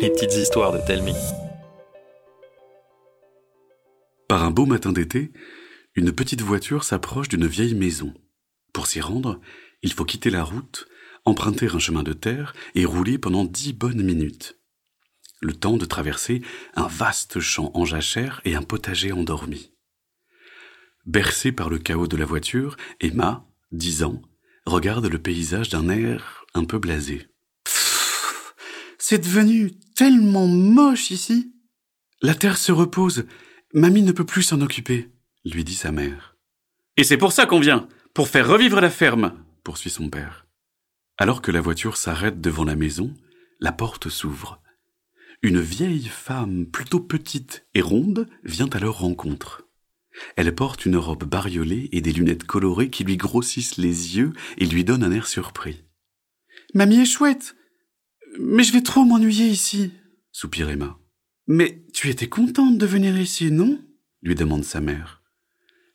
Les petites histoires de Telmi. Par un beau matin d'été, une petite voiture s'approche d'une vieille maison. Pour s'y rendre, il faut quitter la route, emprunter un chemin de terre et rouler pendant dix bonnes minutes. Le temps de traverser un vaste champ en jachère et un potager endormi. Bercée par le chaos de la voiture, Emma, dix ans, regarde le paysage d'un air un peu blasé. C'est devenu tellement moche ici. La terre se repose. Mamie ne peut plus s'en occuper, lui dit sa mère. Et c'est pour ça qu'on vient, pour faire revivre la ferme, poursuit son père. Alors que la voiture s'arrête devant la maison, la porte s'ouvre. Une vieille femme plutôt petite et ronde vient à leur rencontre. Elle porte une robe bariolée et des lunettes colorées qui lui grossissent les yeux et lui donnent un air surpris. Mamie est chouette, mais je vais trop m'ennuyer ici, soupire Emma. Mais tu étais contente de venir ici, non? lui demande sa mère.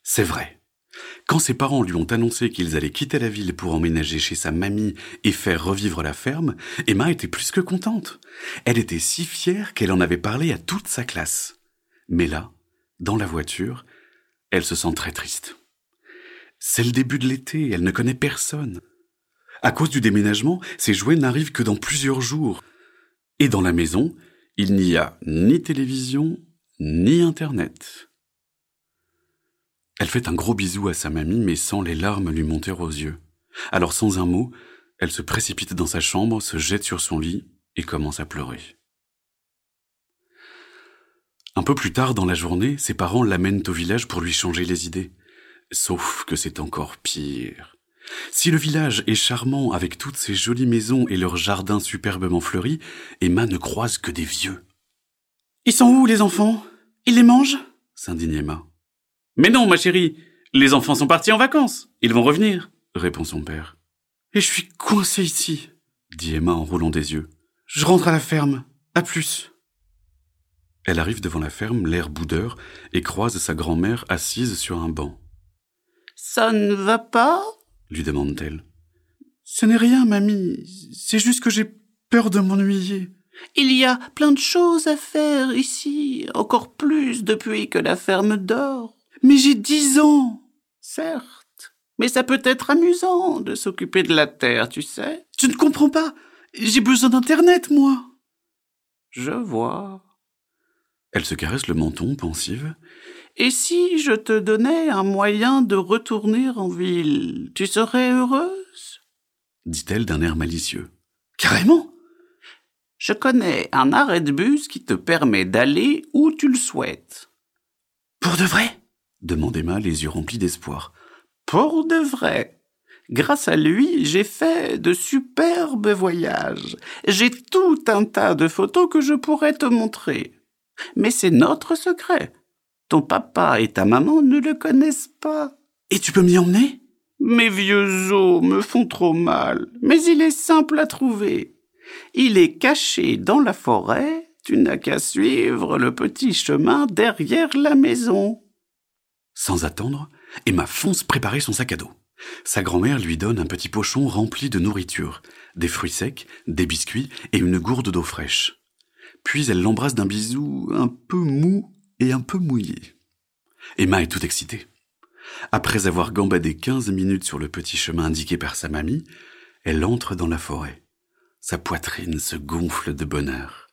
C'est vrai. Quand ses parents lui ont annoncé qu'ils allaient quitter la ville pour emménager chez sa mamie et faire revivre la ferme, Emma était plus que contente. Elle était si fière qu'elle en avait parlé à toute sa classe. Mais là, dans la voiture, elle se sent très triste. C'est le début de l'été, elle ne connaît personne. À cause du déménagement, ses jouets n'arrivent que dans plusieurs jours. Et dans la maison, il n'y a ni télévision, ni Internet. Elle fait un gros bisou à sa mamie, mais sans les larmes lui monter aux yeux. Alors sans un mot, elle se précipite dans sa chambre, se jette sur son lit et commence à pleurer. Un peu plus tard dans la journée, ses parents l'amènent au village pour lui changer les idées. Sauf que c'est encore pire. Si le village est charmant avec toutes ses jolies maisons et leurs jardins superbement fleuris, Emma ne croise que des vieux. Ils sont où les enfants? Ils les mangent? s'indigne Emma. Mais non, ma chérie, les enfants sont partis en vacances. Ils vont revenir, répond son père. Et je suis coincée ici, dit Emma en roulant des yeux. Je rentre à la ferme. À plus. Elle arrive devant la ferme, l'air boudeur, et croise sa grand-mère assise sur un banc. Ça ne va pas? Lui demande-t-elle. Ce n'est rien, mamie. C'est juste que j'ai peur de m'ennuyer. Il y a plein de choses à faire ici, encore plus depuis que la ferme dort. Mais j'ai dix ans. Certes, mais ça peut être amusant de s'occuper de la terre, tu sais. Tu ne comprends pas. J'ai besoin d'Internet, moi. Je vois. Elle se caresse le menton, pensive. Et si je te donnais un moyen de retourner en ville, tu serais heureuse? Dit-elle d'un air malicieux. Carrément Je connais un arrêt de bus qui te permet d'aller où tu le souhaites. Pour de vrai? demande Emma, les yeux remplis d'espoir. Pour de vrai. Grâce à lui, j'ai fait de superbes voyages. J'ai tout un tas de photos que je pourrais te montrer. Mais c'est notre secret. Ton papa et ta maman ne le connaissent pas. Et tu peux m'y emmener? Mes vieux os me font trop mal, mais il est simple à trouver. Il est caché dans la forêt, tu n'as qu'à suivre le petit chemin derrière la maison. Sans attendre, Emma fonce préparer son sac à dos. Sa grand-mère lui donne un petit pochon rempli de nourriture, des fruits secs, des biscuits et une gourde d'eau fraîche. Puis elle l'embrasse d'un bisou un peu mou et un peu mouillé. Emma est tout excitée. Après avoir gambadé quinze minutes sur le petit chemin indiqué par sa mamie, elle entre dans la forêt. Sa poitrine se gonfle de bonheur.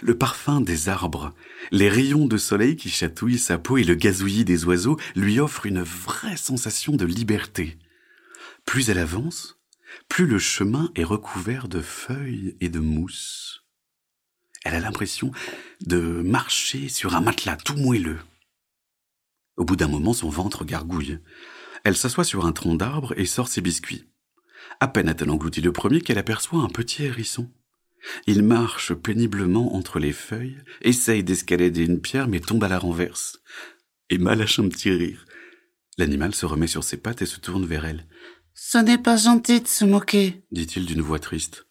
Le parfum des arbres, les rayons de soleil qui chatouillent sa peau et le gazouillis des oiseaux lui offrent une vraie sensation de liberté. Plus elle avance, plus le chemin est recouvert de feuilles et de mousse. Elle a l'impression de marcher sur un matelas tout moelleux. Au bout d'un moment, son ventre gargouille. Elle s'assoit sur un tronc d'arbre et sort ses biscuits. À peine a-t-elle englouti le premier qu'elle aperçoit un petit hérisson. Il marche péniblement entre les feuilles, essaye d'escalader une pierre mais tombe à la renverse. Emma lâche un petit rire. L'animal se remet sur ses pattes et se tourne vers elle. Ce n'est pas gentil de se moquer, dit-il d'une voix triste.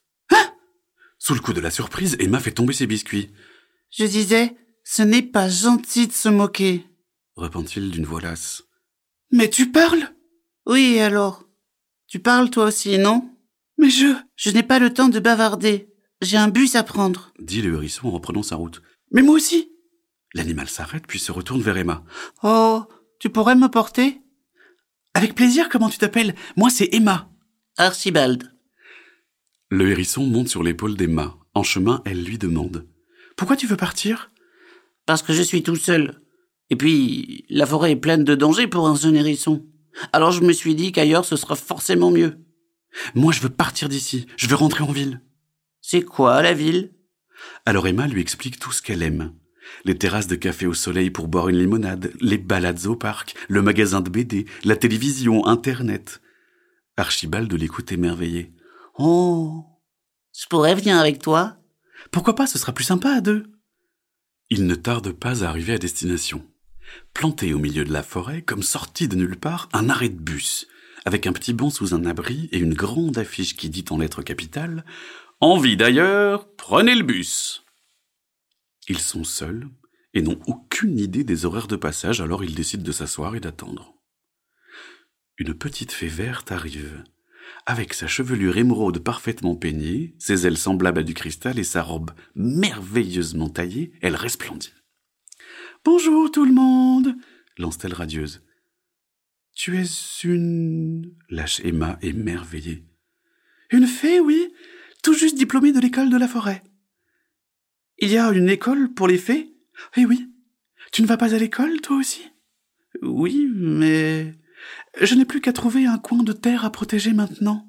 Sous le coup de la surprise, Emma fait tomber ses biscuits. Je disais, ce n'est pas gentil de se moquer, reprend-il d'une voix lasse. Mais tu parles? Oui, alors. Tu parles toi aussi, non? Mais je. Je n'ai pas le temps de bavarder. J'ai un bus à prendre, dit le hérisson en reprenant sa route. Mais moi aussi. L'animal s'arrête puis se retourne vers Emma. Oh, tu pourrais me porter? Avec plaisir, comment tu t'appelles? Moi, c'est Emma. Archibald. Le hérisson monte sur l'épaule d'Emma. En chemin, elle lui demande. Pourquoi tu veux partir? Parce que je suis tout seul. Et puis, la forêt est pleine de dangers pour un jeune hérisson. Alors je me suis dit qu'ailleurs ce sera forcément mieux. Moi, je veux partir d'ici. Je veux rentrer en ville. C'est quoi la ville? Alors Emma lui explique tout ce qu'elle aime. Les terrasses de café au soleil pour boire une limonade, les balades au parc, le magasin de BD, la télévision, Internet. Archibald l'écoute émerveillé. Oh, je pourrais venir avec toi Pourquoi pas, ce sera plus sympa à deux. Il ne tarde pas à arriver à destination. Planté au milieu de la forêt, comme sorti de nulle part, un arrêt de bus, avec un petit banc sous un abri et une grande affiche qui dit en lettres capitales Envie d'ailleurs, prenez le bus. Ils sont seuls et n'ont aucune idée des horaires de passage, alors ils décident de s'asseoir et d'attendre. Une petite fée verte arrive. Avec sa chevelure émeraude parfaitement peignée, ses ailes semblables à du cristal et sa robe merveilleusement taillée, elle resplendit. Bonjour tout le monde, lance-t-elle radieuse. Tu es une... lâche Emma émerveillée. Une fée, oui, tout juste diplômée de l'école de la forêt. Il y a une école pour les fées? Eh oui. Tu ne vas pas à l'école, toi aussi? Oui, mais... Je n'ai plus qu'à trouver un coin de terre à protéger maintenant.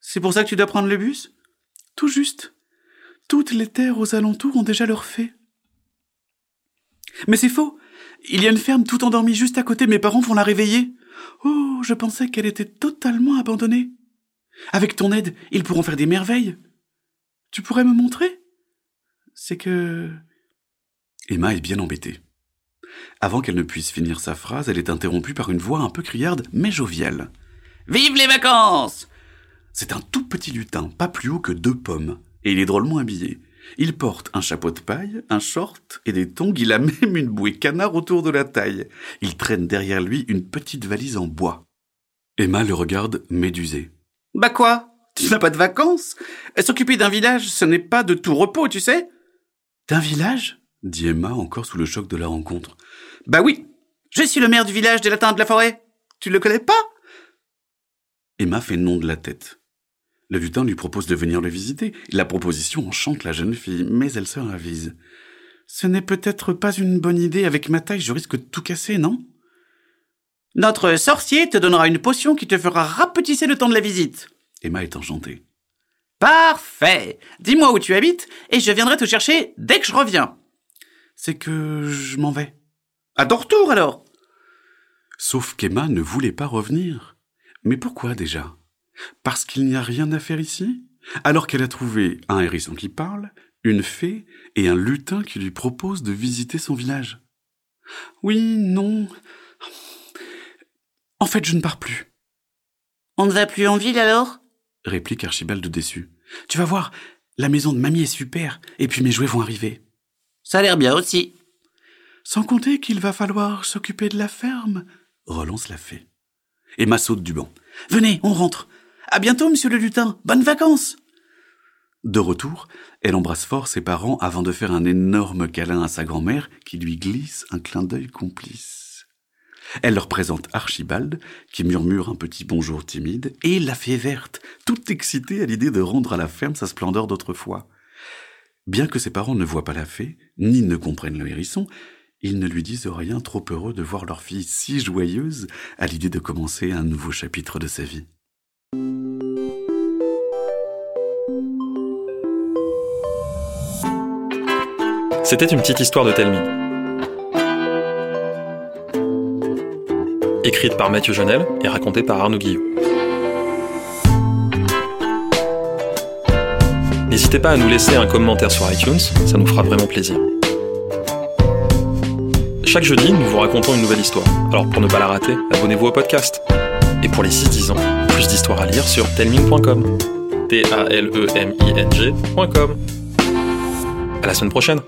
C'est pour ça que tu dois prendre le bus? Tout juste. Toutes les terres aux alentours ont déjà leur fée. Mais c'est faux. Il y a une ferme tout endormie juste à côté, mes parents vont la réveiller. Oh, je pensais qu'elle était totalement abandonnée. Avec ton aide, ils pourront faire des merveilles. Tu pourrais me montrer? C'est que... Emma est bien embêtée. Avant qu'elle ne puisse finir sa phrase, elle est interrompue par une voix un peu criarde, mais joviale. Vive les vacances C'est un tout petit lutin, pas plus haut que deux pommes, et il est drôlement habillé. Il porte un chapeau de paille, un short et des tongs, il a même une bouée canard autour de la taille. Il traîne derrière lui une petite valise en bois. Emma le regarde médusée. Bah quoi? Tu n'as pas de vacances? S'occuper d'un village, ce n'est pas de tout repos, tu sais? D'un village? Dit Emma encore sous le choc de la rencontre. Bah oui Je suis le maire du village des latins de la forêt Tu le connais pas? Emma fait non de la tête. Le lutin lui propose de venir le visiter. La proposition enchante la jeune fille, mais elle se ravise. Ce n'est peut-être pas une bonne idée. Avec ma taille, je risque de tout casser, non? Notre sorcier te donnera une potion qui te fera rapetisser le temps de la visite. Emma est enchantée. Parfait Dis-moi où tu habites et je viendrai te chercher dès que je reviens. C'est que je m'en vais. À ton retour alors Sauf qu'Emma ne voulait pas revenir. Mais pourquoi déjà? Parce qu'il n'y a rien à faire ici? Alors qu'elle a trouvé un hérisson qui parle, une fée et un lutin qui lui propose de visiter son village. Oui, non. En fait, je ne pars plus. On ne va plus en ville alors? Réplique Archibald déçu. Tu vas voir, la maison de mamie est super, et puis mes jouets vont arriver. Ça a l'air bien aussi. Sans compter qu'il va falloir s'occuper de la ferme, relance la fée. Emma saute du banc. Venez, on rentre. À bientôt, monsieur le lutin. Bonnes vacances. De retour, elle embrasse fort ses parents avant de faire un énorme câlin à sa grand-mère qui lui glisse un clin d'œil complice. Elle leur présente Archibald, qui murmure un petit bonjour timide, et la fée verte, toute excitée à l'idée de rendre à la ferme sa splendeur d'autrefois. Bien que ses parents ne voient pas la fée, ni ne comprennent le hérisson, ils ne lui disent rien trop heureux de voir leur fille si joyeuse à l'idée de commencer un nouveau chapitre de sa vie. C'était une petite histoire de Telmi. Écrite par Mathieu Jonel et racontée par Arnaud Guillot. N'hésitez pas à nous laisser un commentaire sur iTunes, ça nous fera vraiment plaisir. Chaque jeudi, nous vous racontons une nouvelle histoire. Alors pour ne pas la rater, abonnez-vous au podcast. Et pour les 6-10 ans, plus d'histoires à lire sur telming.com. T-A-L-E-M-I-N-G.com. À la semaine prochaine!